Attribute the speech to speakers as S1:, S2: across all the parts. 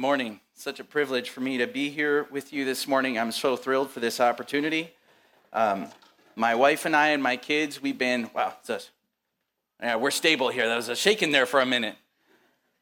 S1: Good morning. Such a privilege for me to be here with you this morning. I'm so thrilled for this opportunity. Um, my wife and I and my kids, we've been, wow, this, yeah, we're stable here. That was a shaking there for a minute.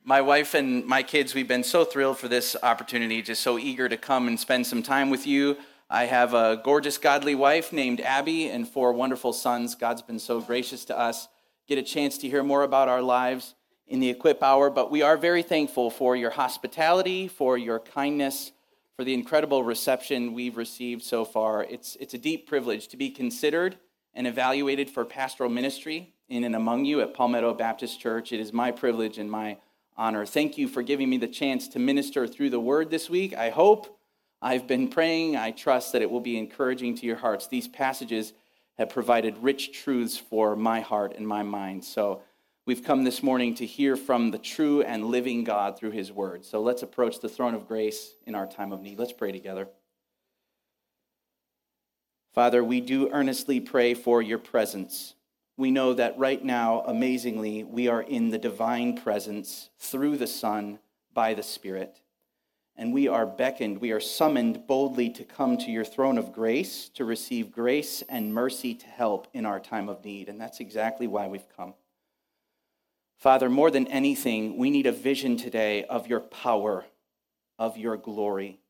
S1: My wife and my kids, we've been so thrilled for this opportunity, just so eager to come and spend some time with you. I have a gorgeous, godly wife named Abby and four wonderful sons. God's been so gracious to us. Get a chance to hear more about our lives in the Equip Hour, but we are very thankful for your hospitality, for your kindness, for the incredible reception we've received so far. It's, it's a deep privilege to be considered and evaluated for pastoral ministry in and among you at Palmetto Baptist Church. It is my privilege and my honor. Thank you for giving me the chance to minister through the word this week. I hope I've been praying. I trust that it will be encouraging to your hearts. These passages have provided rich truths for my heart and my mind. So, We've come this morning to hear from the true and living God through his word. So let's approach the throne of grace in our time of need. Let's pray together. Father, we do earnestly pray for your presence. We know that right now, amazingly, we are in the divine presence through the Son by the Spirit. And we are beckoned, we are summoned boldly to come to your throne of grace to receive grace and mercy to help in our time of need. And that's exactly why we've come. Father, more than anything, we need a vision today of your power, of your glory.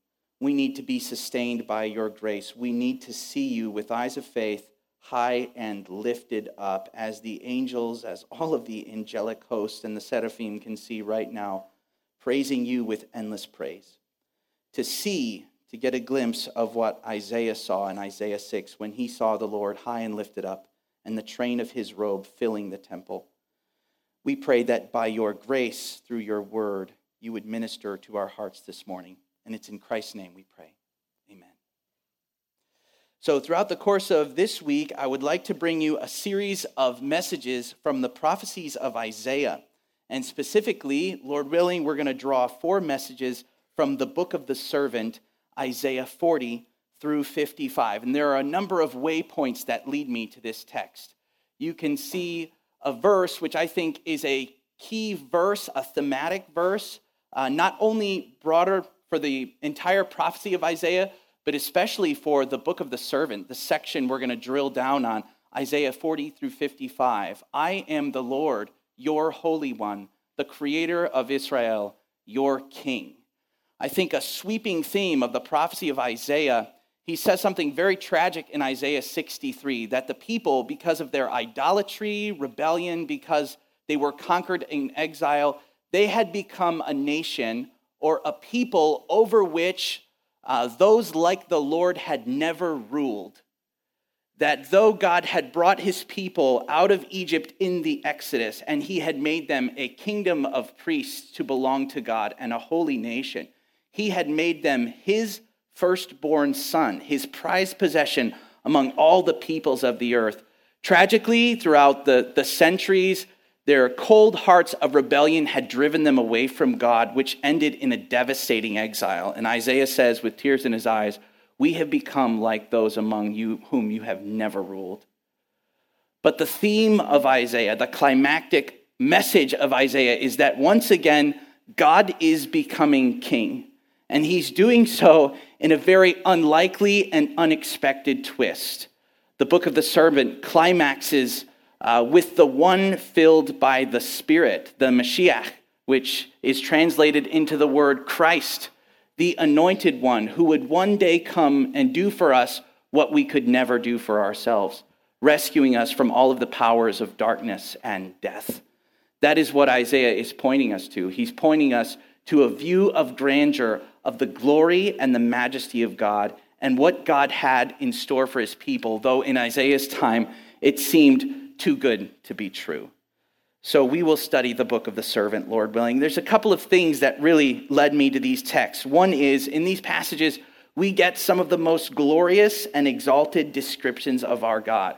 S1: We need to be sustained by your grace. We need to see you with eyes of faith, high and lifted up, as the angels, as all of the angelic hosts and the seraphim can see right now, praising you with endless praise. To see, to get a glimpse of what Isaiah saw in Isaiah 6 when he saw the Lord high and lifted up, and the train of his robe filling the temple. We pray that by your grace, through your word, you would minister to our hearts this morning. And it's in Christ's name we pray. Amen. So, throughout the course of this week, I would like to bring you a series of messages from the prophecies of Isaiah. And specifically, Lord willing, we're going to draw four messages from the book of the servant, Isaiah 40 through 55. And there are a number of waypoints that lead me to this text. You can see a verse which I think is a key verse, a thematic verse, uh, not only broader for the entire prophecy of Isaiah, but especially for the book of the servant, the section we're going to drill down on, Isaiah 40 through 55. I am the Lord, your Holy One, the Creator of Israel, your King. I think a sweeping theme of the prophecy of Isaiah he says something very tragic in Isaiah 63 that the people, because of their idolatry, rebellion, because they were conquered in exile, they had become a nation or a people over which uh, those like the Lord had never ruled. That though God had brought his people out of Egypt in the Exodus and he had made them a kingdom of priests to belong to God and a holy nation, he had made them his firstborn son, his prized possession among all the peoples of the earth. Tragically, throughout the, the centuries, their cold hearts of rebellion had driven them away from God, which ended in a devastating exile. And Isaiah says, with tears in his eyes, We have become like those among you whom you have never ruled. But the theme of Isaiah, the climactic message of Isaiah, is that once again, God is becoming king. And he's doing so in a very unlikely and unexpected twist. The book of the servant climaxes uh, with the one filled by the Spirit, the Mashiach, which is translated into the word Christ, the anointed one who would one day come and do for us what we could never do for ourselves, rescuing us from all of the powers of darkness and death. That is what Isaiah is pointing us to. He's pointing us to a view of grandeur of the glory and the majesty of God and what God had in store for his people, though in Isaiah's time it seemed too good to be true. So we will study the book of the servant, Lord willing. There's a couple of things that really led me to these texts. One is in these passages, we get some of the most glorious and exalted descriptions of our God.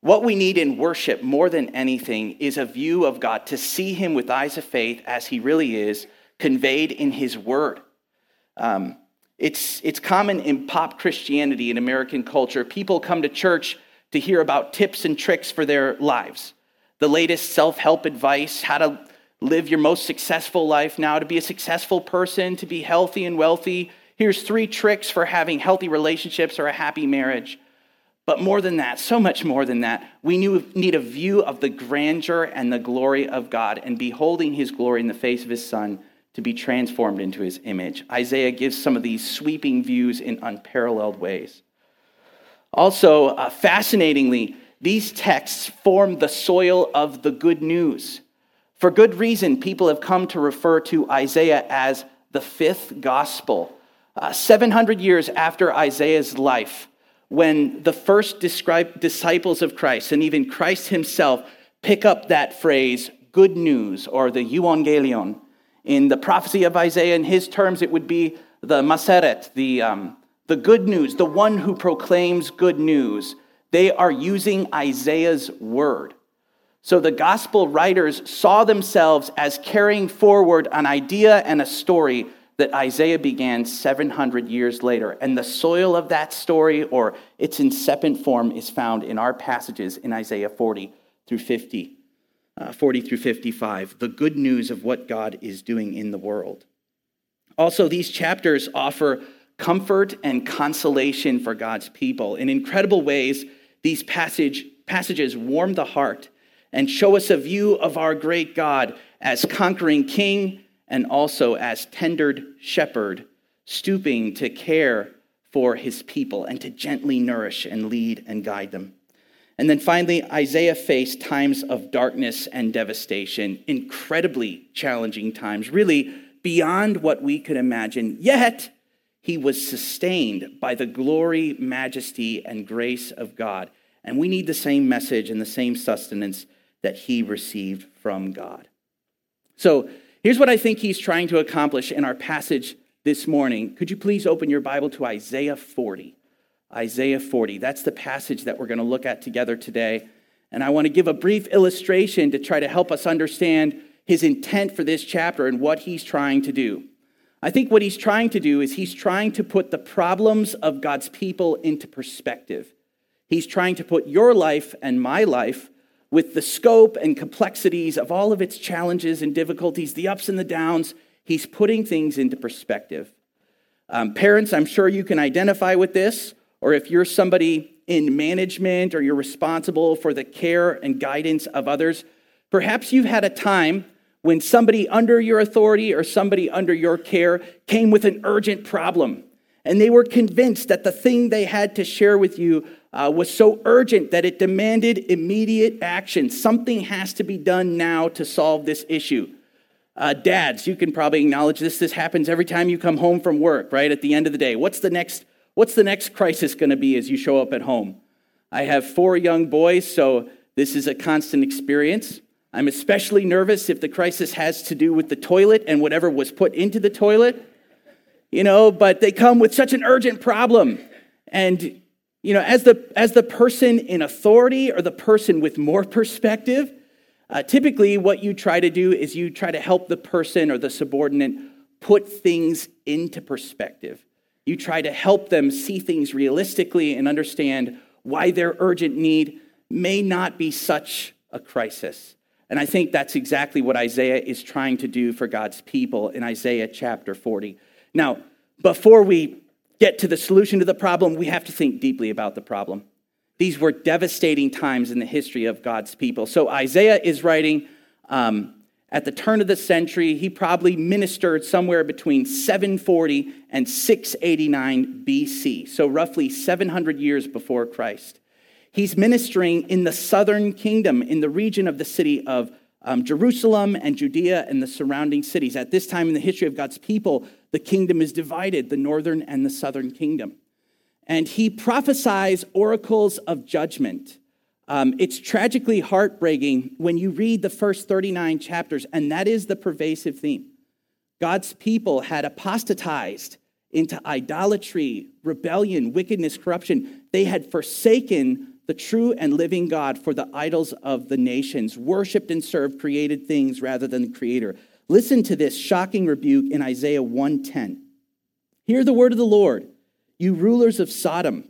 S1: What we need in worship more than anything is a view of God, to see Him with eyes of faith as He really is, conveyed in his word. Um, it's, it's common in pop Christianity in American culture. People come to church to hear about tips and tricks for their lives, the latest self help advice, how to live your most successful life now, to be a successful person, to be healthy and wealthy. Here's three tricks for having healthy relationships or a happy marriage. But more than that, so much more than that, we need a view of the grandeur and the glory of God and beholding his glory in the face of his Son to be transformed into his image. Isaiah gives some of these sweeping views in unparalleled ways. Also, uh, fascinatingly, these texts form the soil of the good news. For good reason, people have come to refer to Isaiah as the fifth gospel. Uh, 700 years after Isaiah's life, when the first disciples of Christ and even Christ himself pick up that phrase, good news, or the euangelion. In the prophecy of Isaiah, in his terms, it would be the maseret, the, um, the good news, the one who proclaims good news. They are using Isaiah's word. So the gospel writers saw themselves as carrying forward an idea and a story that Isaiah began 700 years later. And the soil of that story, or its incipient form, is found in our passages in Isaiah 40 through 50, uh, 40 through 55, the good news of what God is doing in the world. Also, these chapters offer comfort and consolation for God's people. In incredible ways, these passage, passages warm the heart and show us a view of our great God as conquering king and also as tendered shepherd, stooping to care for his people and to gently nourish and lead and guide them. And then finally, Isaiah faced times of darkness and devastation, incredibly challenging times, really beyond what we could imagine. Yet, he was sustained by the glory, majesty, and grace of God. And we need the same message and the same sustenance that he received from God. So, Here's what I think he's trying to accomplish in our passage this morning. Could you please open your Bible to Isaiah 40? Isaiah 40. That's the passage that we're going to look at together today. And I want to give a brief illustration to try to help us understand his intent for this chapter and what he's trying to do. I think what he's trying to do is he's trying to put the problems of God's people into perspective. He's trying to put your life and my life with the scope and complexities of all of its challenges and difficulties, the ups and the downs, he's putting things into perspective. Um, parents, I'm sure you can identify with this, or if you're somebody in management or you're responsible for the care and guidance of others, perhaps you've had a time when somebody under your authority or somebody under your care came with an urgent problem. And they were convinced that the thing they had to share with you uh, was so urgent that it demanded immediate action. Something has to be done now to solve this issue. Uh, dads, you can probably acknowledge this. This happens every time you come home from work, right? At the end of the day. What's the next, what's the next crisis going to be as you show up at home? I have four young boys, so this is a constant experience. I'm especially nervous if the crisis has to do with the toilet and whatever was put into the toilet. You know, but they come with such an urgent problem. And you know, as the, as the person in authority or the person with more perspective, uh, typically what you try to do is you try to help the person or the subordinate put things into perspective. You try to help them see things realistically and understand why their urgent need may not be such a crisis. And I think that's exactly what Isaiah is trying to do for God's people in Isaiah chapter 40. Now, before we get to the solution to the problem, we have to think deeply about the problem. These were devastating times in the history of God's people. So Isaiah is writing um, at the turn of the century. He probably ministered somewhere between 740 and 689 BC, so roughly 700 years before Christ. He's ministering in the southern kingdom, in the region of the city of um, Jerusalem and Judea and the surrounding cities. At this time in the history of God's people, the kingdom is divided, the northern and the southern kingdom. And he prophesies oracles of judgment. Um, it's tragically heartbreaking when you read the first 39 chapters, and that is the pervasive theme. God's people had apostatized into idolatry, rebellion, wickedness, corruption. They had forsaken the true and living God for the idols of the nations, worshiped and served created things rather than the Creator. Listen to this shocking rebuke in Isaiah 1:10. Hear the word of the Lord, you rulers of Sodom.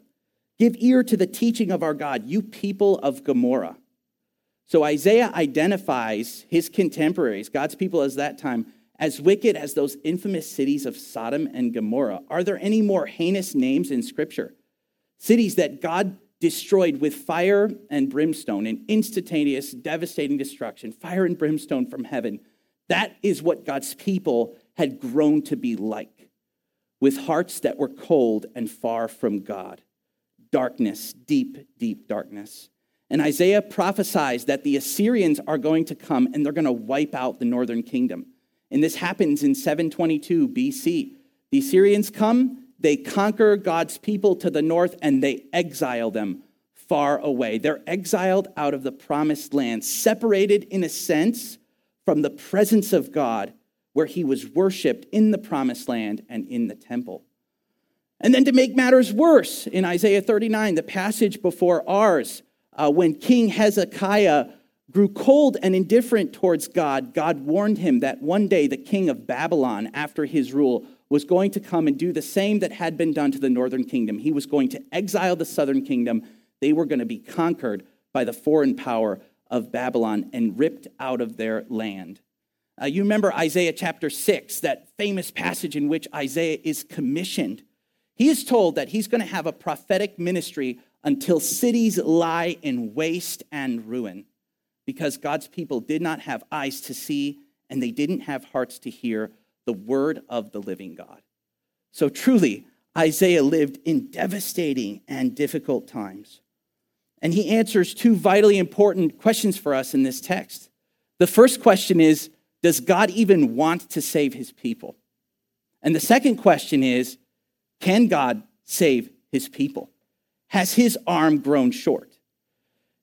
S1: Give ear to the teaching of our God, you people of Gomorrah. So Isaiah identifies his contemporaries, God's people as that time, as wicked as those infamous cities of Sodom and Gomorrah. Are there any more heinous names in Scripture? Cities that God destroyed with fire and brimstone, an instantaneous, devastating destruction, fire and brimstone from heaven. That is what God's people had grown to be like, with hearts that were cold and far from God. Darkness, deep, deep darkness. And Isaiah prophesies that the Assyrians are going to come and they're going to wipe out the northern kingdom. And this happens in 722 BC. The Assyrians come, they conquer God's people to the north, and they exile them far away. They're exiled out of the promised land, separated in a sense from the presence of God, where he was worshiped in the promised land and in the temple. And then to make matters worse, in Isaiah 39, the passage before ours, uh, when King Hezekiah grew cold and indifferent towards God, God warned him that one day the king of Babylon, after his rule, was going to come and do the same that had been done to the northern kingdom. He was going to exile the southern kingdom. They were going to be conquered by the foreign power of Babylon and ripped out of their land. Uh, you remember Isaiah chapter 6, that famous passage in which Isaiah is commissioned. He is told that he's going to have a prophetic ministry until cities lie in waste and ruin because God's people did not have eyes to see and they didn't have hearts to hear the word of the living God. So truly, Isaiah lived in devastating and difficult times. And he answers two vitally important questions for us in this text. The first question is Does God even want to save his people? And the second question is Can God save his people? Has his arm grown short?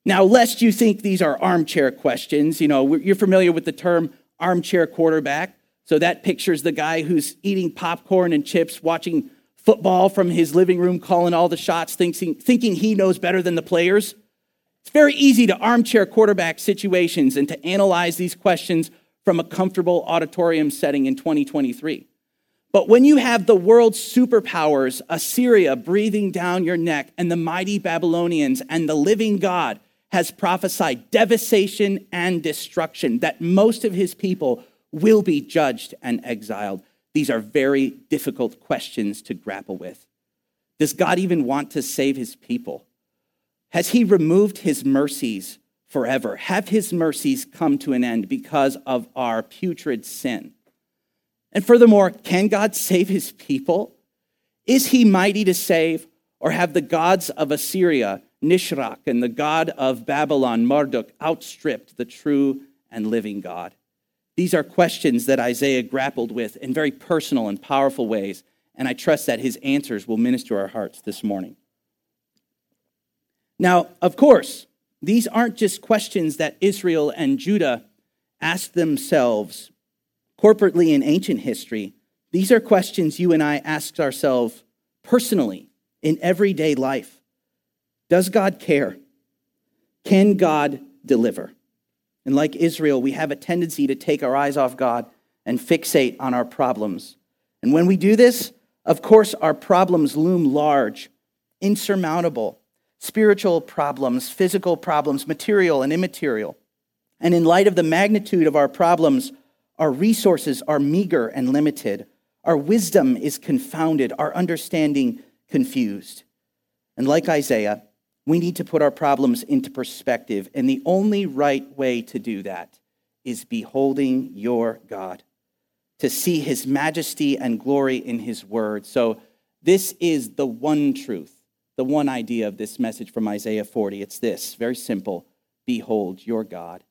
S1: Now, lest you think these are armchair questions, you know, you're familiar with the term armchair quarterback. So that pictures the guy who's eating popcorn and chips, watching football from his living room, calling all the shots, thinking, thinking he knows better than the players. It's very easy to armchair quarterback situations and to analyze these questions from a comfortable auditorium setting in 2023. But when you have the world's superpowers, Assyria breathing down your neck, and the mighty Babylonians, and the living God has prophesied devastation and destruction, that most of his people will be judged and exiled, these are very difficult questions to grapple with. Does God even want to save his people? Has he removed his mercies forever? Have his mercies come to an end because of our putrid sin? And furthermore, can God save his people? Is he mighty to save, or have the gods of Assyria, Nisroch, and the god of Babylon, Marduk, outstripped the true and living God? These are questions that Isaiah grappled with in very personal and powerful ways, and I trust that his answers will minister our hearts this morning. Now, of course, these aren't just questions that Israel and Judah asked themselves corporately in ancient history, these are questions you and I ask ourselves personally in everyday life. Does God care? Can God deliver? And like Israel, we have a tendency to take our eyes off God and fixate on our problems. And when we do this, of course, our problems loom large, insurmountable spiritual problems, physical problems, material and immaterial. And in light of the magnitude of our problems, our resources are meager and limited. Our wisdom is confounded, our understanding confused. And like Isaiah, we need to put our problems into perspective. And the only right way to do that is beholding your God, to see his majesty and glory in his word. So, this is the one truth, the one idea of this message from Isaiah 40. It's this very simple Behold your God.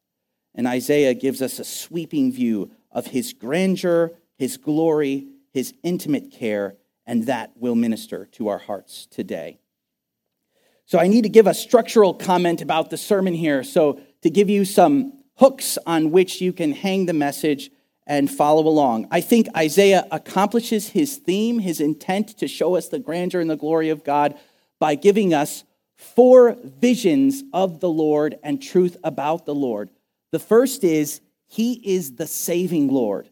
S1: And Isaiah gives us a sweeping view of his grandeur, his glory, his intimate care, and that will minister to our hearts today. So I need to give a structural comment about the sermon here. So to give you some hooks on which you can hang the message and follow along. I think Isaiah accomplishes his theme, his intent to show us the grandeur and the glory of God by giving us four visions of the Lord and truth about the Lord. The first is, He is the saving Lord.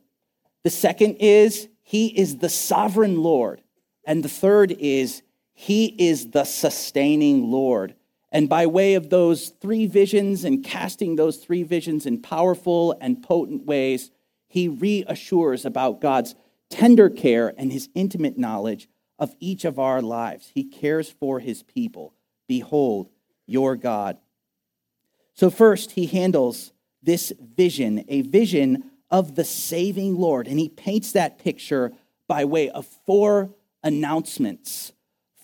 S1: The second is, He is the sovereign Lord. And the third is, He is the sustaining Lord. And by way of those three visions and casting those three visions in powerful and potent ways, he reassures about God's tender care and his intimate knowledge of each of our lives. He cares for his people. Behold, your God. So, first, he handles this vision, a vision of the saving Lord. And he paints that picture by way of four announcements,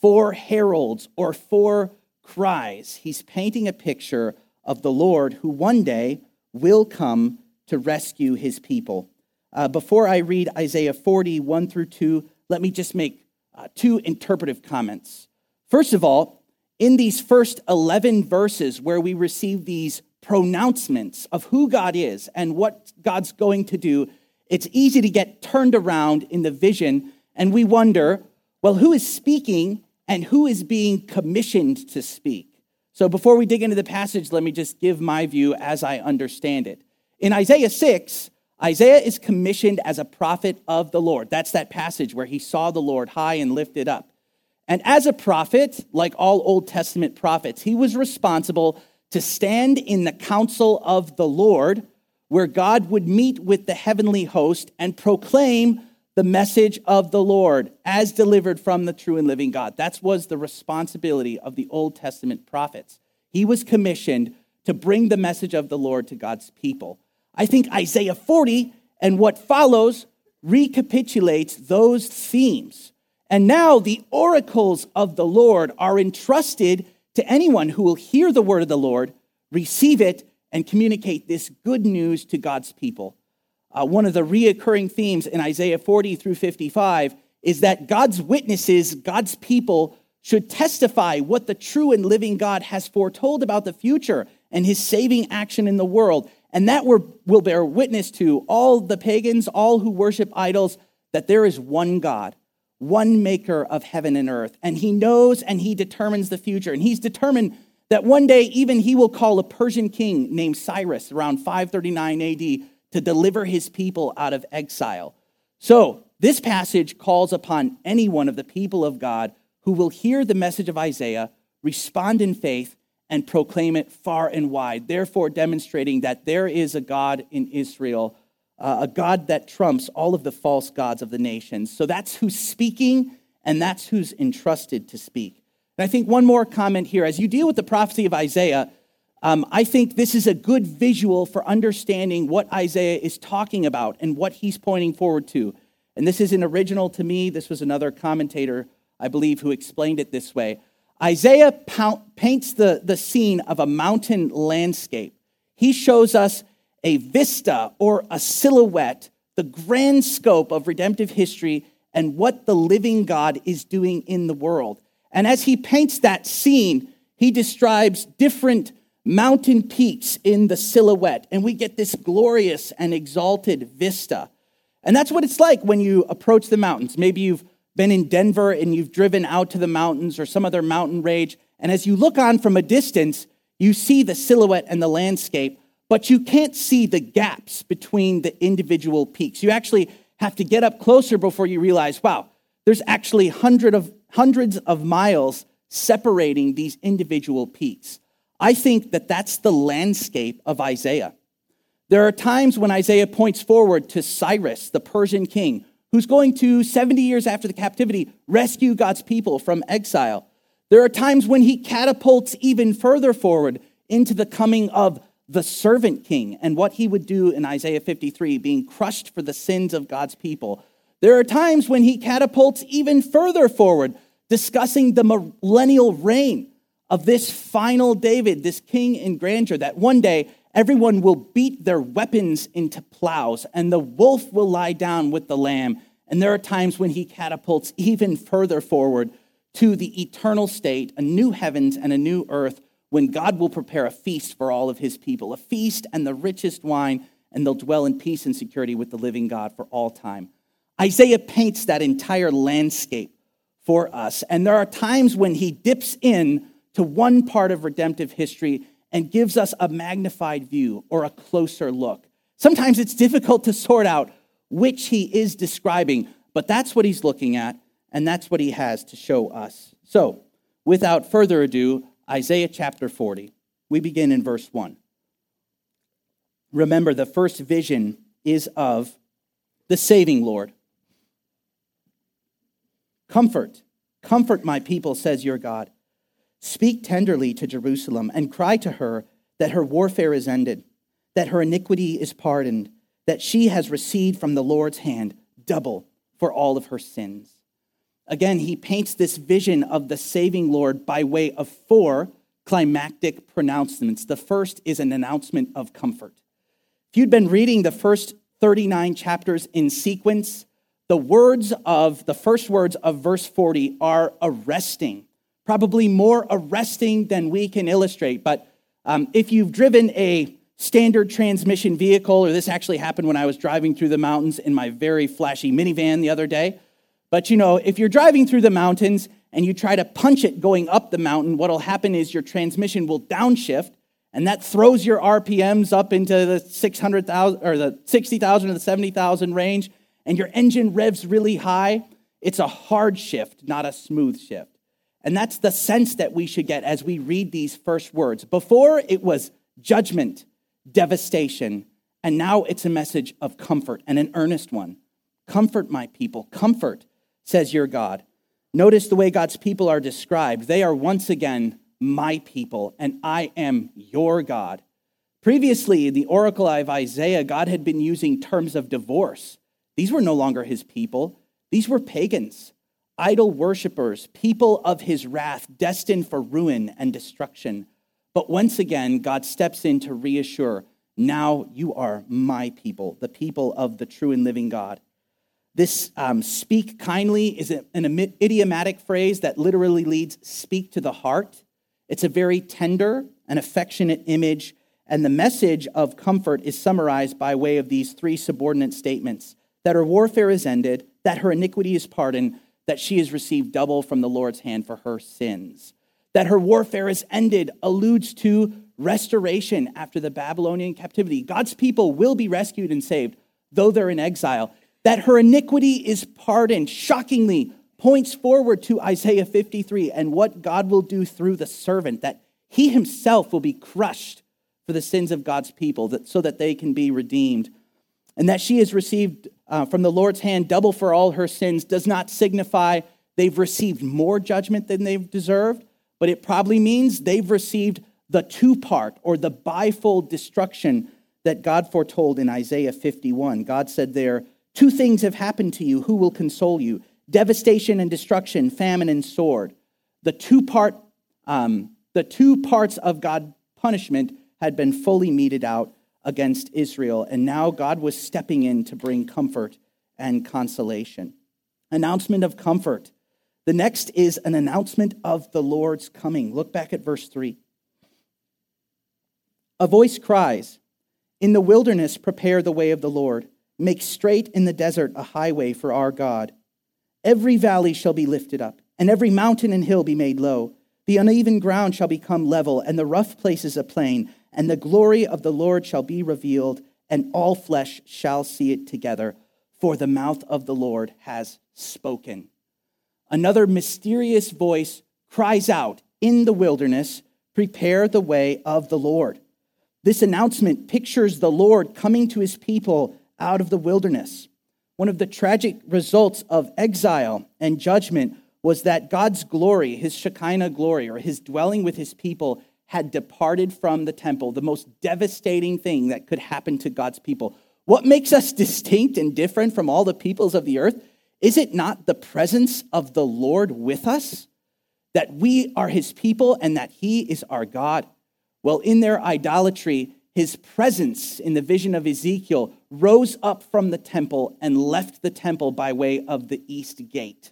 S1: four heralds, or four cries. He's painting a picture of the Lord who one day will come to rescue his people. Uh, before I read Isaiah 40, 1 through 2, let me just make uh, two interpretive comments. First of all, in these first 11 verses where we receive these pronouncements of who God is and what God's going to do, it's easy to get turned around in the vision and we wonder, well, who is speaking and who is being commissioned to speak. So before we dig into the passage, let me just give my view as I understand it. In Isaiah 6, Isaiah is commissioned as a prophet of the Lord. That's that passage where he saw the Lord high and lifted up. And as a prophet, like all Old Testament prophets, he was responsible to stand in the council of the Lord, where God would meet with the heavenly host and proclaim the message of the Lord as delivered from the true and living God. That was the responsibility of the Old Testament prophets. He was commissioned to bring the message of the Lord to God's people. I think Isaiah 40 and what follows recapitulates those themes. And now the oracles of the Lord are entrusted to anyone who will hear the word of the Lord, receive it, and communicate this good news to God's people uh, one of the reoccurring themes in Isaiah 40 through 55 is that God's witnesses, God's people, should testify what the true and living God has foretold about the future and his saving action in the world. And that will bear witness to all the pagans, all who worship idols, that there is one God, one maker of heaven and earth. And he knows and he determines the future. And he's determined that one day even he will call a Persian king named Cyrus around 539 AD to deliver his people out of exile. So, this passage calls upon any one of the people of God who will hear the message of Isaiah, respond in faith, and proclaim it far and wide, therefore demonstrating that there is a God in Israel, uh, a God that trumps all of the false gods of the nations. So that's who's speaking, and that's who's entrusted to speak. And I think one more comment here as you deal with the prophecy of Isaiah, um, I think this is a good visual for understanding what Isaiah is talking about and what he's pointing forward to. And this isn't original to me. This was another commentator, I believe, who explained it this way. Isaiah paints the, the scene of a mountain landscape. He shows us a vista or a silhouette, the grand scope of redemptive history and what the living God is doing in the world. And as he paints that scene, he describes different mountain peaks in the silhouette, and we get this glorious and exalted vista. And that's what it's like when you approach the mountains. Maybe you've been in Denver and you've driven out to the mountains or some other mountain range, and as you look on from a distance, you see the silhouette and the landscape, but you can't see the gaps between the individual peaks. You actually have to get up closer before you realize, wow, there's actually hundred of, hundreds of miles separating these individual peaks. I think that that's the landscape of Isaiah. There are times when Isaiah points forward to Cyrus, the Persian king, who's going to, 70 years after the captivity, rescue God's people from exile. There are times when he catapults even further forward into the coming of the servant king and what he would do in Isaiah 53, being crushed for the sins of God's people. There are times when he catapults even further forward, discussing the millennial reign of this final David, this king in grandeur, that one day everyone will beat their weapons into plows and the wolf will lie down with the lamb. And there are times when he catapults even further forward to the eternal state, a new heavens and a new earth, when God will prepare a feast for all of his people, a feast and the richest wine, and they'll dwell in peace and security with the living God for all time. Isaiah paints that entire landscape for us. And there are times when he dips in to one part of redemptive history and gives us a magnified view or a closer look. Sometimes it's difficult to sort out which he is describing, but that's what he's looking at, and that's what he has to show us. So, without further ado, Isaiah chapter 40. We begin in verse 1. Remember, the first vision is of the saving Lord. Comfort, comfort my people, says your God. Speak tenderly to Jerusalem and cry to her that her warfare is ended, that her iniquity is pardoned, that she has received from the Lord's hand double for all of her sins. Again, he paints this vision of the saving Lord by way of four climactic pronouncements. The first is an announcement of comfort. If you'd been reading the first 39 chapters in sequence, the words of the first words of verse 40 are arresting, probably more arresting than we can illustrate. But um, if you've driven a standard transmission vehicle, or this actually happened when I was driving through the mountains in my very flashy minivan the other day, but you know, if you're driving through the mountains and you try to punch it going up the mountain, what'll happen is your transmission will downshift and that throws your RPMs up into the 600,000 or the 60,000 or the 70,000 range and your engine revs really high. It's a hard shift, not a smooth shift. And that's the sense that we should get as we read these first words. Before it was judgment, devastation, and now it's a message of comfort and an earnest one. Comfort my people, comfort says your God. Notice the way God's people are described. They are once again my people, and I am your God. Previously, in the oracle of Isaiah, God had been using terms of divorce. These were no longer his people, these were pagans, idol worshippers, people of his wrath, destined for ruin and destruction. But once again, God steps in to reassure now you are my people, the people of the true and living God. This um, speak kindly is an idiomatic phrase that literally leads speak to the heart. It's a very tender and affectionate image, and the message of comfort is summarized by way of these three subordinate statements that her warfare is ended, that her iniquity is pardoned, that she has received double from the Lord's hand for her sins. That her warfare is ended alludes to restoration after the Babylonian captivity. God's people will be rescued and saved, though they're in exile that her iniquity is pardoned, shockingly points forward to Isaiah 53 and what God will do through the servant, that he himself will be crushed for the sins of God's people that, so that they can be redeemed. And that she has received uh, from the Lord's hand double for all her sins does not signify they've received more judgment than they've deserved, but it probably means they've received the two part or the bifold destruction that God foretold in Isaiah 51. God said there, Two things have happened to you. Who will console you? Devastation and destruction, famine and sword. The two part, um, the two parts of God's punishment had been fully meted out against Israel, and now God was stepping in to bring comfort and consolation. Announcement of comfort. The next is an announcement of the Lord's coming. Look back at verse 3. A voice cries, In the wilderness, prepare the way of the Lord Make straight in the desert a highway for our God. Every valley shall be lifted up, and every mountain and hill be made low. The uneven ground shall become level, and the rough places a plain, and the glory of the Lord shall be revealed, and all flesh shall see it together, for the mouth of the Lord has spoken. Another mysterious voice cries out in the wilderness, Prepare the way of the Lord. This announcement pictures the Lord coming to his people out of the wilderness. One of the tragic results of exile and judgment was that God's glory, his Shekinah glory, or his dwelling with his people, had departed from the temple, the most devastating thing that could happen to God's people. What makes us distinct and different from all the peoples of the earth? Is it not the presence of the Lord with us? That we are his people and that he is our God? Well, in their idolatry, his presence in the vision of Ezekiel rose up from the temple and left the temple by way of the east gate.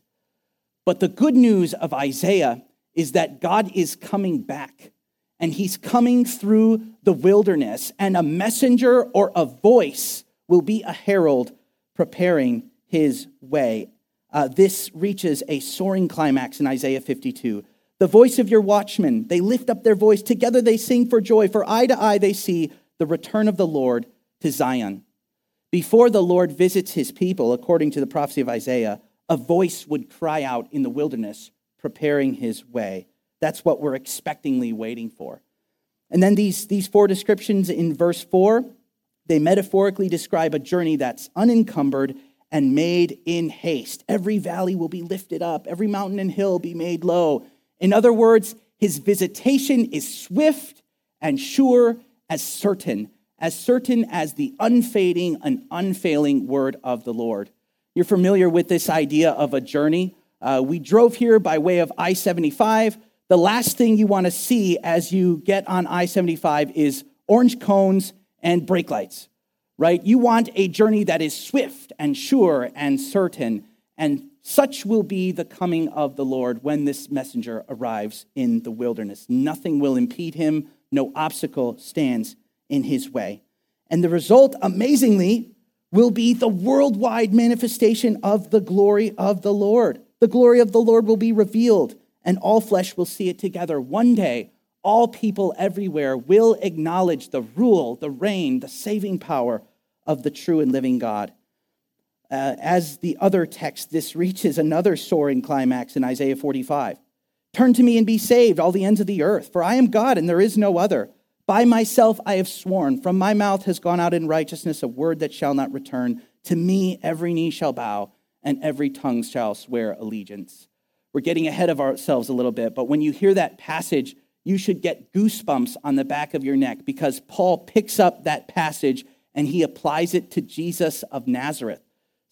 S1: But the good news of Isaiah is that God is coming back and he's coming through the wilderness, and a messenger or a voice will be a herald preparing his way. Uh, this reaches a soaring climax in Isaiah 52. The voice of your watchmen, they lift up their voice. Together they sing for joy, for eye to eye they see the return of the Lord to Zion. Before the Lord visits his people, according to the prophecy of Isaiah, a voice would cry out in the wilderness, preparing his way. That's what we're expectingly waiting for. And then these, these four descriptions in verse 4, they metaphorically describe a journey that's unencumbered and made in haste. Every valley will be lifted up, every mountain and hill be made low. In other words, his visitation is swift and sure as certain, as certain as the unfading and unfailing word of the Lord. You're familiar with this idea of a journey. Uh, we drove here by way of I 75. The last thing you want to see as you get on I 75 is orange cones and brake lights, right? You want a journey that is swift and sure and certain, and such will be the coming of the Lord when this messenger arrives in the wilderness. Nothing will impede him, no obstacle stands in his way. And the result, amazingly, will be the worldwide manifestation of the glory of the Lord. The glory of the Lord will be revealed, and all flesh will see it together. One day, all people everywhere will acknowledge the rule, the reign, the saving power of the true and living God. Uh, as the other text, this reaches another soaring climax in Isaiah 45. Turn to me and be saved, all the ends of the earth, for I am God and there is no other. By myself I have sworn, from my mouth has gone out in righteousness a word that shall not return. To me every knee shall bow and every tongue shall swear allegiance. We're getting ahead of ourselves a little bit, but when you hear that passage, you should get goosebumps on the back of your neck because Paul picks up that passage and he applies it to Jesus of Nazareth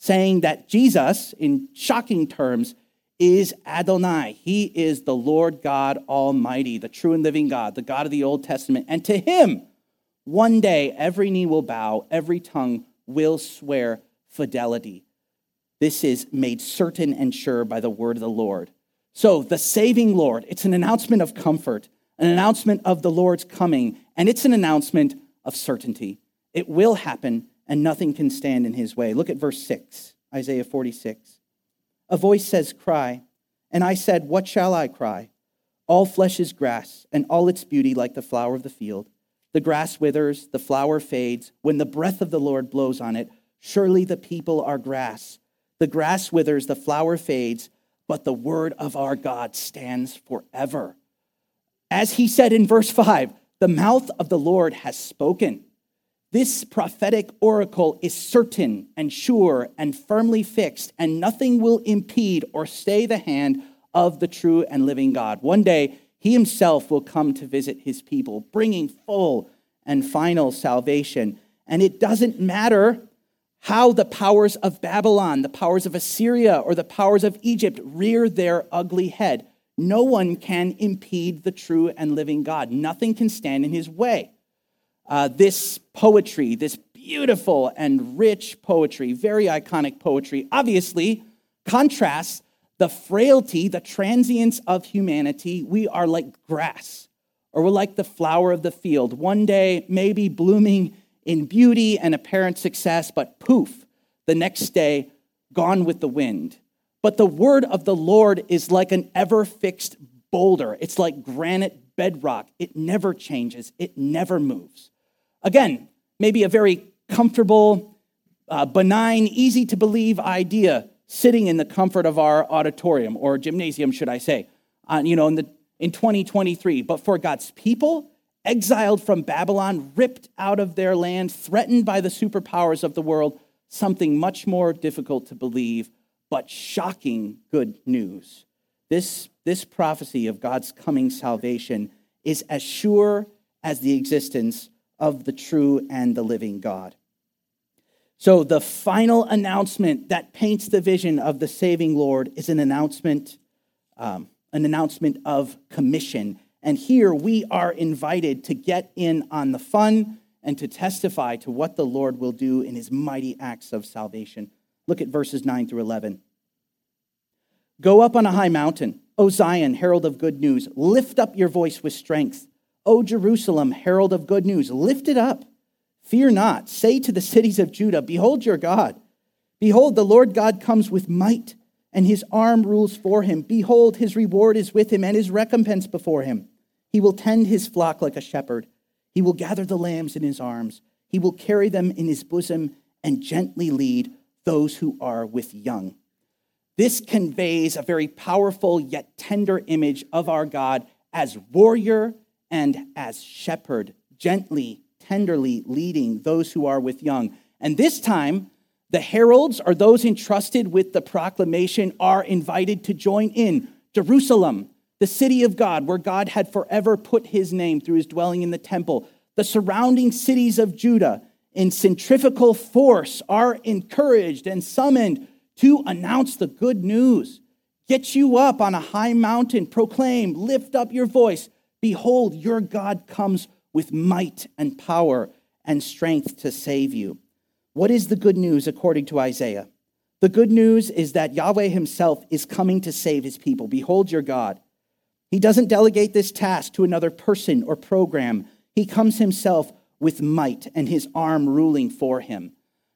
S1: saying that Jesus, in shocking terms, is Adonai. He is the Lord God Almighty, the true and living God, the God of the Old Testament. And to him, one day, every knee will bow, every tongue will swear fidelity. This is made certain and sure by the word of the Lord. So, the saving Lord, it's an announcement of comfort, an announcement of the Lord's coming, and it's an announcement of certainty. It will happen and nothing can stand in his way. Look at verse 6, Isaiah 46. A voice says, Cry. And I said, What shall I cry? All flesh is grass, and all its beauty like the flower of the field. The grass withers, the flower fades. When the breath of the Lord blows on it, surely the people are grass. The grass withers, the flower fades, but the word of our God stands forever. As he said in verse 5, the mouth of the Lord has spoken. This prophetic oracle is certain and sure and firmly fixed, and nothing will impede or stay the hand of the true and living God. One day, he himself will come to visit his people, bringing full and final salvation. And it doesn't matter how the powers of Babylon, the powers of Assyria, or the powers of Egypt rear their ugly head. No one can impede the true and living God. Nothing can stand in his way uh, this poetry, this beautiful and rich poetry, very iconic poetry, obviously contrasts the frailty, the transience of humanity. We are like grass, or we're like the flower of the field. One day, maybe blooming in beauty and apparent success, but poof, the next day, gone with the wind. But the word of the Lord is like an ever fixed boulder, it's like granite bedrock. It never changes, it never moves. Again, maybe a very comfortable, uh, benign, easy to believe idea sitting in the comfort of our auditorium or gymnasium, should I say, uh, you know, in, the, in 2023. But for God's people, exiled from Babylon, ripped out of their land, threatened by the superpowers of the world, something much more difficult to believe, but shocking good news. This, this prophecy of God's coming salvation is as sure as the existence of the true and the living God. So, the final announcement that paints the vision of the saving Lord is an announcement, um, an announcement of commission. And here we are invited to get in on the fun and to testify to what the Lord will do in his mighty acts of salvation. Look at verses 9 through 11. Go up on a high mountain, O Zion, herald of good news. Lift up your voice with strength. O Jerusalem, herald of good news, lift it up. Fear not. Say to the cities of Judah, Behold your God. Behold, the Lord God comes with might, and his arm rules for him. Behold, his reward is with him, and his recompense before him. He will tend his flock like a shepherd. He will gather the lambs in his arms. He will carry them in his bosom and gently lead those who are with young. This conveys a very powerful yet tender image of our God as warrior and as shepherd, gently, tenderly leading those who are with young. And this time, the heralds or those entrusted with the proclamation are invited to join in Jerusalem, the city of God, where God had forever put his name through his dwelling in the temple, the surrounding cities of Judah in centrifugal force are encouraged and summoned to announce the good news. Get you up on a high mountain, proclaim, lift up your voice. Behold, your God comes with might and power and strength to save you. What is the good news according to Isaiah? The good news is that Yahweh himself is coming to save his people. Behold your God. He doesn't delegate this task to another person or program. He comes himself with might and his arm ruling for him.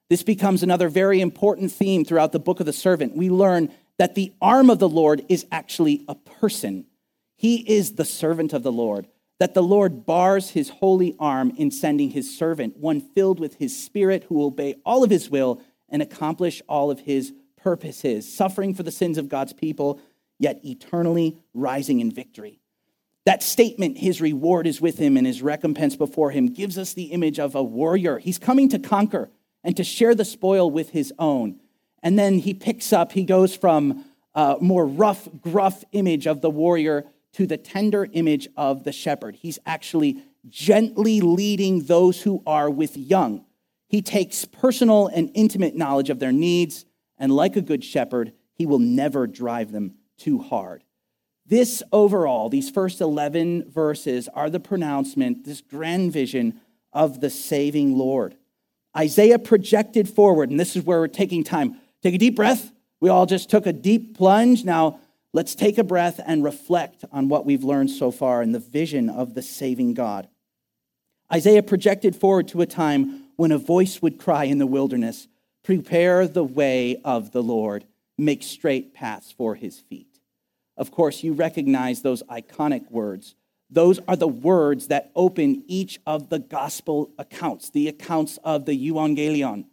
S1: This becomes another very important theme throughout the book of the servant. We learn that the arm of the Lord is actually a person. He is the servant of the Lord, that the Lord bars his holy arm in sending his servant, one filled with his spirit who will obey all of his will and accomplish all of his purposes, suffering for the sins of God's people, yet eternally rising in victory. That statement, his reward is with him and his recompense before him, gives us the image of a warrior. He's coming to conquer and to share the spoil with his own. And then he picks up, he goes from a more rough, gruff image of the warrior to the tender image of the shepherd. He's actually gently leading those who are with young. He takes personal and intimate knowledge of their needs, and like a good shepherd, he will never drive them too hard. This overall, these first 11 verses are the pronouncement, this grand vision of the saving Lord. Isaiah projected forward, and this is where we're taking time. Take a deep breath. We all just took a deep plunge. Now, let's take a breath and reflect on what we've learned so far in the vision of the saving God. Isaiah projected forward to a time when a voice would cry in the wilderness Prepare the way of the Lord, make straight paths for his feet. Of course, you recognize those iconic words. Those are the words that open each of the gospel accounts, the accounts of the Evangelion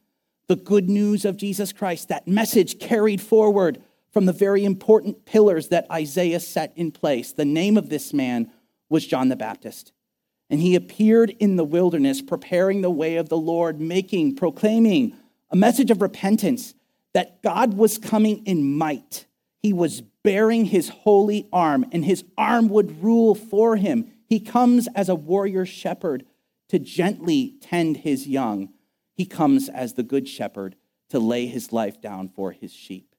S1: the good news of Jesus Christ, that message carried forward from the very important pillars that Isaiah set in place. The name of this man was John the Baptist. And he appeared in the wilderness, preparing the way of the Lord, making, proclaiming a message of repentance that God was coming in might. He was bearing his holy arm, and his arm would rule for him. He comes as a warrior shepherd to gently tend his young he comes as the good shepherd to lay his life down for his sheep.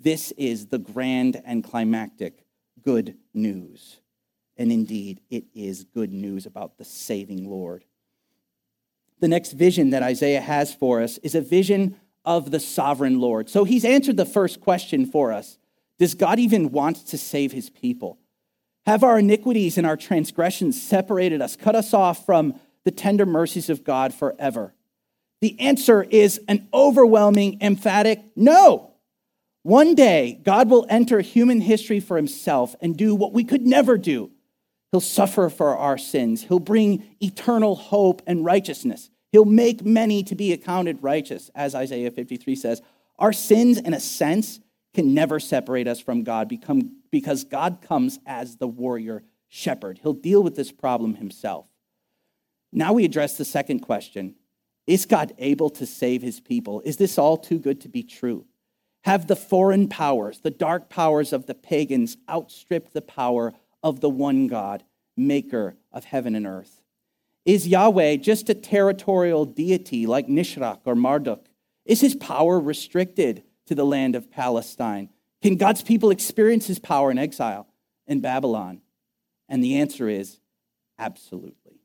S1: This is the grand and climactic good news. And indeed, it is good news about the saving Lord. The next vision that Isaiah has for us is a vision of the sovereign Lord. So he's answered the first question for us Does God even want to save his people? Have our iniquities and our transgressions separated us, cut us off from the tender mercies of God forever? The answer is an overwhelming, emphatic no. One day, God will enter human history for himself and do what we could never do. He'll suffer for our sins. He'll bring eternal hope and righteousness. He'll make many to be accounted righteous, as Isaiah 53 says. Our sins, in a sense, can never separate us from God because God comes as the warrior shepherd. He'll deal with this problem himself. Now we address the second question is God able to save his people? Is this all too good to be true? Have the foreign powers, the dark powers of the pagans, outstripped the power of the one God, maker of heaven and earth? Is Yahweh just a territorial deity like Nisroch or Marduk? Is his power restricted to the land of Palestine? Can God's people experience his power in exile in Babylon? And the answer is absolutely.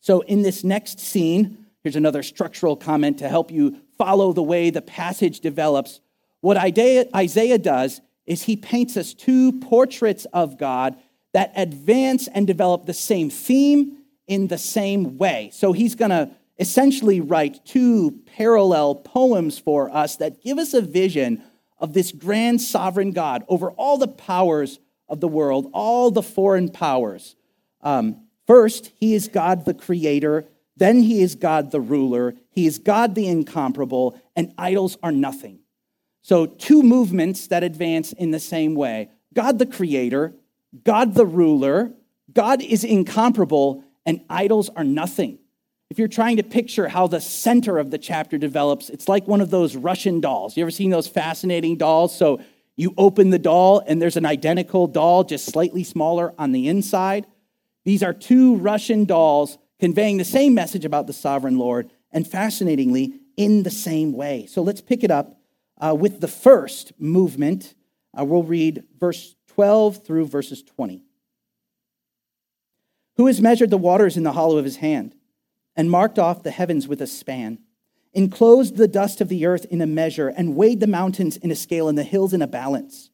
S1: So, in this next scene, Here's another structural comment to help you follow the way the passage develops. What Isaiah does is he paints us two portraits of God that advance and develop the same theme in the same way. So he's going to essentially write two parallel poems for us that give us a vision of this grand sovereign God over all the powers of the world, all the foreign powers. Um, first, he is God the creator then he is God the ruler, he is God the incomparable, and idols are nothing. So, two movements that advance in the same way God the creator, God the ruler, God is incomparable, and idols are nothing. If you're trying to picture how the center of the chapter develops, it's like one of those Russian dolls. You ever seen those fascinating dolls? So you open the doll, and there's an identical doll, just slightly smaller on the inside. These are two Russian dolls conveying the same message about the sovereign Lord, and fascinatingly, in the same way. So let's pick it up uh, with the first movement. Uh, we'll read verse 12 through verses 20. Who has measured the waters in the hollow of his hand, and marked off the heavens with a span, enclosed the dust of the earth in a measure, and weighed the mountains in a scale and the hills in a balance?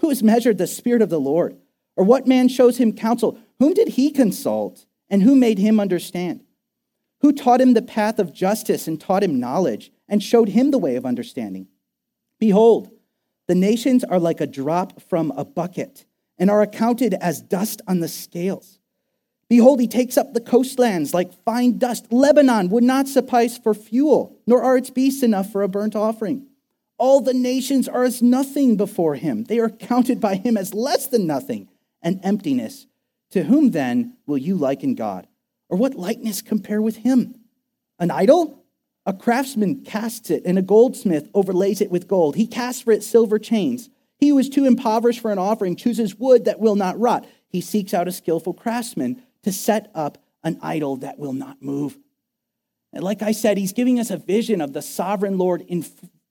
S1: Who has measured the Spirit of the Lord? Or what man shows him counsel? Whom did he consult? And who made him understand? Who taught him the path of justice and taught him knowledge and showed him the way of understanding? Behold, the nations are like a drop from a bucket and are accounted as dust on the scales. Behold, he takes up the coastlands like fine dust. Lebanon would not suffice for fuel, nor are its beasts enough for a burnt offering. All the nations are as nothing before him. They are counted by him as less than nothing and emptiness. To whom then will you liken God? Or what likeness compare with him? An idol? A craftsman casts it, and a goldsmith overlays it with gold. He casts for it silver chains. He who is too impoverished for an offering chooses wood that will not rot. He seeks out a skillful craftsman to set up an idol that will not move. And like I said, he's giving us a vision of the sovereign Lord in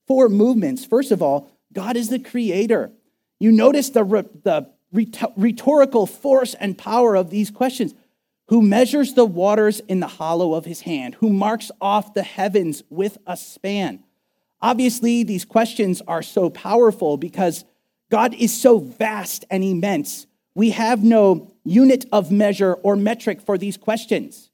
S1: four movements. First of all, God is the creator. You notice the, the rhetorical force and power of these questions. Who measures the waters in the hollow of his hand? Who marks off the heavens with a span? Obviously, these questions are so powerful because God is so vast and immense. We have no unit of measure or metric for these questions.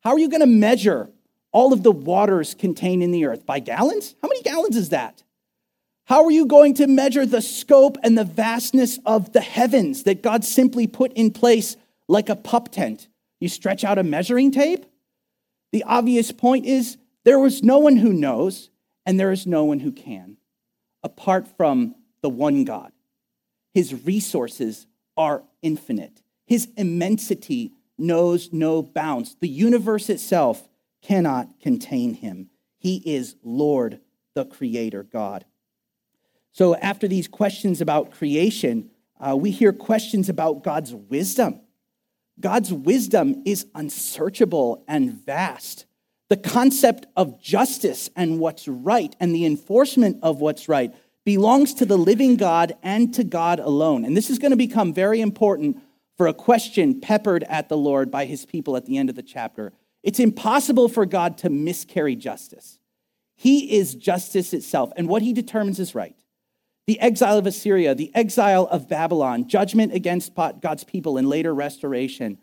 S1: How are you going to measure all of the waters contained in the earth? By gallons? How many gallons is that? How are you going to measure the scope and the vastness of the heavens that God simply put in place like a pup tent? You stretch out a measuring tape? The obvious point is there was no one who knows, and there is no one who can, apart from the one God. His resources are infinite. His immensity knows no bounds. The universe itself cannot contain him. He is Lord, the Creator God. So, after these questions about creation, uh, we hear questions about God's wisdom. God's wisdom is unsearchable and vast. The concept of justice and what's right and the enforcement of what's right belongs to the living God and to God alone. And this is going to become very important for a question peppered at the Lord by his people at the end of the chapter. It's impossible for God to miscarry justice. He is justice itself, and what he determines is right. The exile of Assyria, the exile of Babylon, judgment against God's people, and later restoration.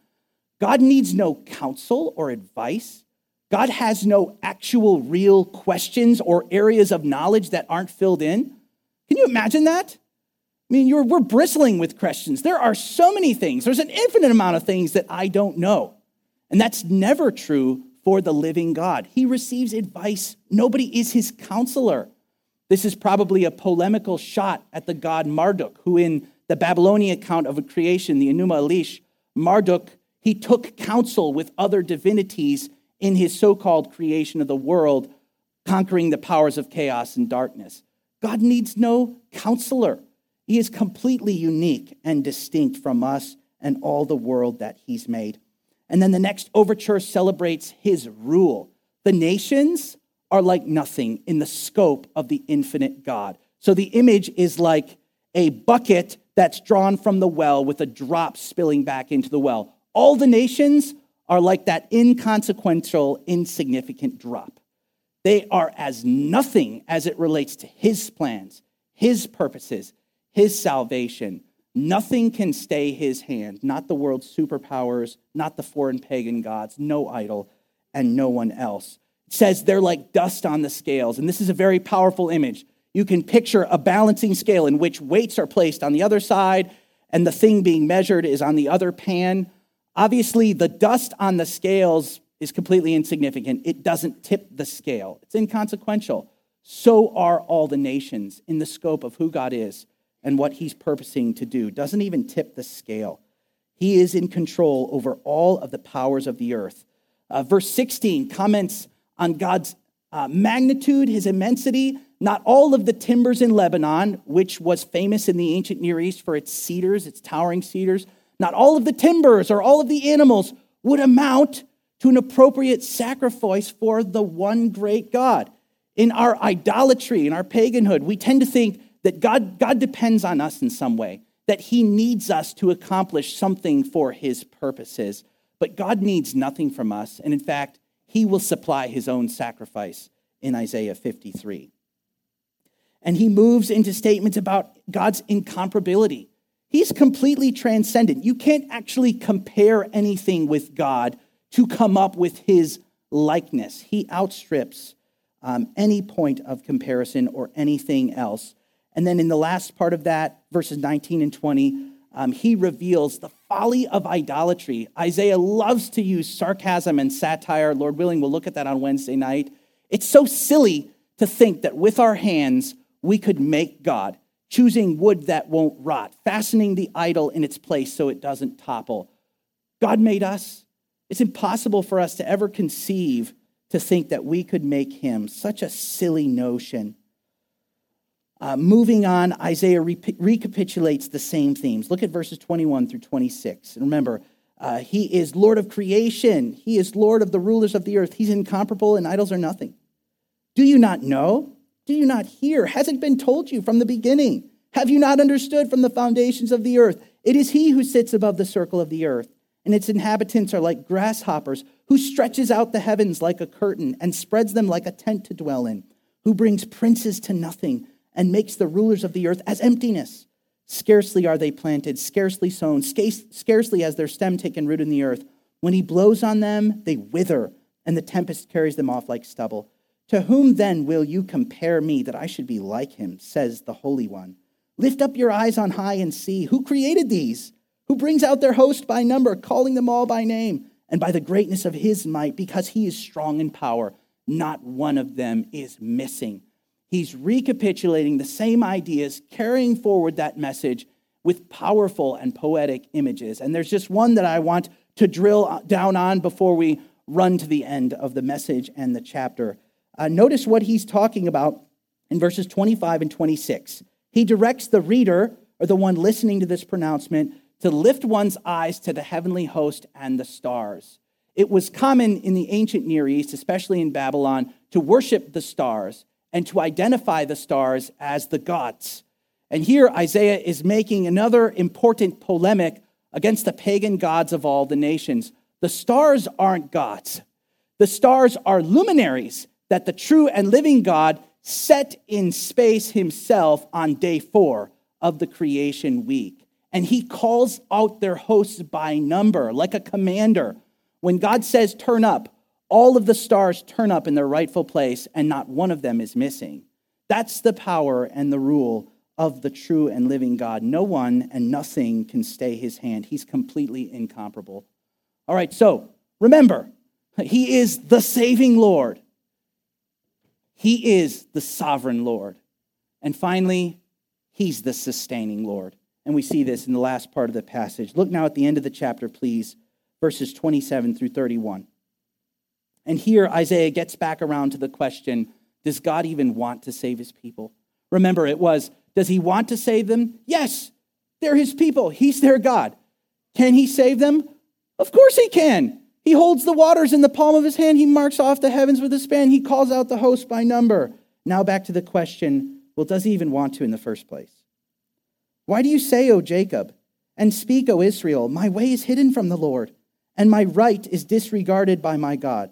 S1: God needs no counsel or advice. God has no actual real questions or areas of knowledge that aren't filled in. Can you imagine that? I mean, we're bristling with questions. There are so many things. There's an infinite amount of things that I don't know. And that's never true for the living God. He receives advice, nobody is his counselor. This is probably a polemical shot at the god Marduk, who in the Babylonian account of creation, the Enuma Elish, Marduk, he took counsel with other divinities in his so called creation of the world, conquering the powers of chaos and darkness. God needs no counselor. He is completely unique and distinct from us and all the world that he's made. And then the next overture celebrates his rule. The nations are like nothing in the scope of the infinite God. So the image is like a bucket that's drawn from the well with a drop spilling back into the well. All the nations are like that inconsequential, insignificant drop. They are as nothing as it relates to his plans, his purposes, his salvation. Nothing can stay his hand, not the world's superpowers, not the foreign pagan gods, no idol, and no one else. Says they're like dust on the scales. And this is a very powerful image. You can picture a balancing scale in which weights are placed on the other side, and the thing being measured is on the other pan. Obviously, the dust on the scales is completely insignificant. It doesn't tip the scale, it's inconsequential. So are all the nations in the scope of who God is and what he's purposing to do. Doesn't even tip the scale. He is in control over all of the powers of the earth. Uh, verse 16 comments on God's uh, magnitude, his immensity. Not all of the timbers in Lebanon, which was famous in the ancient Near East for its cedars, its towering cedars, not all of the timbers or all of the animals would amount to an appropriate sacrifice for the one great God. In our idolatry, in our paganhood, we tend to think that God, God depends on us in some way, that he needs us to accomplish something for his purposes. But God needs nothing from us. And in fact, he will supply his own sacrifice in Isaiah 53. And he moves into statements about God's incomparability. He's completely transcendent. You can't actually compare anything with God to come up with his likeness. He outstrips um, any point of comparison or anything else. And then in the last part of that, verses 19 and 20, um, he reveals the folly of idolatry. Isaiah loves to use sarcasm and satire. Lord willing, we'll look at that on Wednesday night. It's so silly to think that with our hands we could make God, choosing wood that won't rot, fastening the idol in its place so it doesn't topple. God made us. It's impossible for us to ever conceive to think that we could make him. Such a silly notion. Uh, moving on, Isaiah re- recapitulates the same themes. Look at verses 21 through 26. And remember, uh, he is Lord of creation, he is Lord of the rulers of the earth. He's incomparable, and idols are nothing. Do you not know? Do you not hear? Hasn't been told you from the beginning? Have you not understood from the foundations of the earth? It is he who sits above the circle of the earth, and its inhabitants are like grasshoppers, who stretches out the heavens like a curtain and spreads them like a tent to dwell in, who brings princes to nothing and makes the rulers of the earth as emptiness. Scarcely are they planted, scarcely sown, scarcely has their stem taken root in the earth. When he blows on them, they wither, and the tempest carries them off like stubble. To whom then will you compare me that I should be like him, says the Holy One? Lift up your eyes on high and see who created these, who brings out their host by number, calling them all by name, and by the greatness of his might, because he is strong in power. Not one of them is missing he's recapitulating the same ideas, carrying forward that message with powerful and poetic images. And there's just one that I want to drill down on before we run to the end of the message and the chapter. Uh, notice what he's talking about in verses 25 and 26. He directs the reader, or the one listening to this pronouncement, to lift one's eyes to the heavenly host and the stars. It was common in the ancient Near East, especially in Babylon, to worship the stars and to identify the stars as the gods. And here Isaiah is making another important polemic against the pagan gods of all the nations. The stars aren't gods, the stars are luminaries that the true and living God set in space himself on day four of the creation week. And he calls out their hosts by number, like a commander. When God says, turn up, all of the stars turn up in their rightful place and not one of them is missing. That's the power and the rule of the true and living God. No one and nothing can stay his hand. He's completely incomparable. All right, so remember, he is the saving Lord. He is the sovereign Lord. And finally, he's the sustaining Lord. And we see this in the last part of the passage. Look now at the end of the chapter, please, verses 27 through 31. And here Isaiah gets back around to the question does God even want to save his people? Remember, it was does he want to save them? Yes, they're his people. He's their God. Can he save them? Of course he can. He holds the waters in the palm of his hand. He marks off the heavens with a span. He calls out the host by number. Now back to the question well, does he even want to in the first place? Why do you say, O Jacob, and speak, O Israel, my way is hidden from the Lord, and my right is disregarded by my God?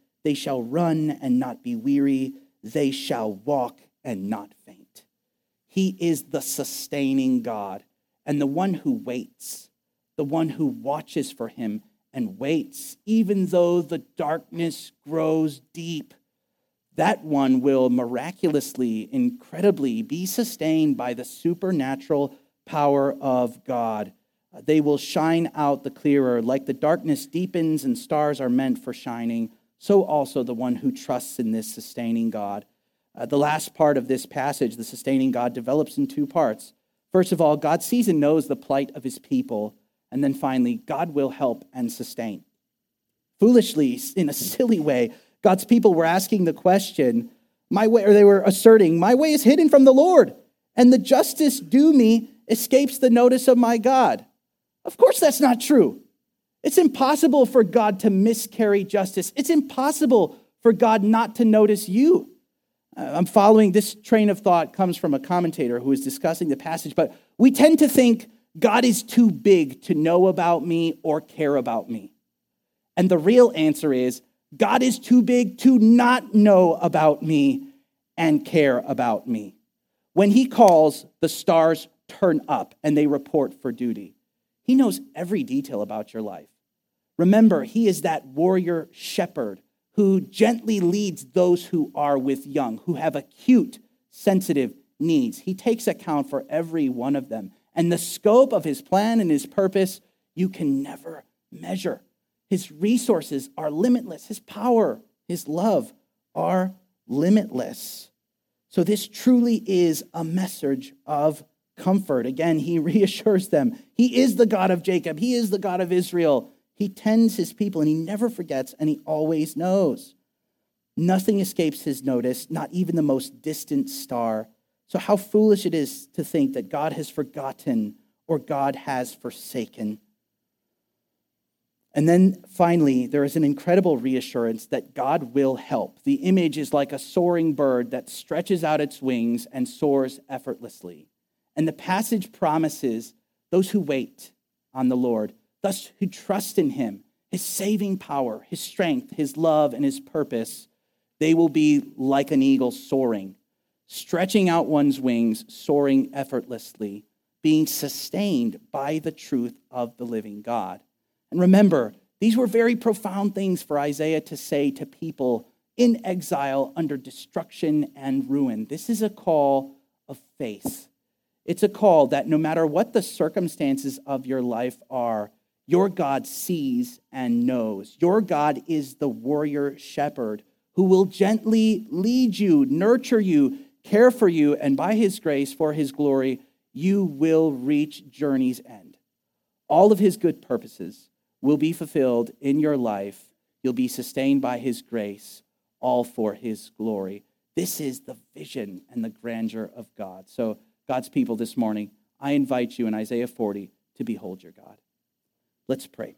S1: They shall run and not be weary. They shall walk and not faint. He is the sustaining God and the one who waits, the one who watches for him and waits, even though the darkness grows deep. That one will miraculously, incredibly be sustained by the supernatural power of God. They will shine out the clearer. Like the darkness deepens and stars are meant for shining, so also the one who trusts in this sustaining God. Uh, the last part of this passage, the sustaining God, develops in two parts. First of all, God sees and knows the plight of his people. And then finally, God will help and sustain. Foolishly, in a silly way, God's people were asking the question, my way, or they were asserting, my way is hidden from the Lord, and the justice due me escapes the notice of my God. Of course, that's not true. It's impossible for God to miscarry justice. It's impossible for God not to notice you. Uh, I'm following this train of thought comes from a commentator who is discussing the passage, but we tend to think God is too big to know about me or care about me. And the real answer is God is too big to not know about me and care about me. When he calls, the stars turn up and they report for duty. He knows every detail about your life. Remember, he is that warrior shepherd who gently leads those who are with young, who have acute, sensitive needs. He takes account for every one of them. And the scope of his plan and his purpose, you can never measure. His resources are limitless, his power, his love are limitless. So, this truly is a message of comfort. Again, he reassures them He is the God of Jacob, He is the God of Israel. He tends his people and he never forgets and he always knows. Nothing escapes his notice, not even the most distant star. So, how foolish it is to think that God has forgotten or God has forsaken. And then finally, there is an incredible reassurance that God will help. The image is like a soaring bird that stretches out its wings and soars effortlessly. And the passage promises those who wait on the Lord thus who trust in him, his saving power, his strength, his love, and his purpose, they will be like an eagle soaring, stretching out one's wings, soaring effortlessly, being sustained by the truth of the living God. And remember, these were very profound things for Isaiah to say to people in exile under destruction and ruin. This is a call of faith. It's a call that no matter what the circumstances of your life are, your God sees and knows. Your God is the warrior shepherd who will gently lead you, nurture you, care for you, and by his grace, for his glory, you will reach journey's end. All of his good purposes will be fulfilled in your life. You'll be sustained by his grace, all for his glory. This is the vision and the grandeur of God. So, God's people this morning, I invite you in Isaiah 40 to behold your God. Let's pray.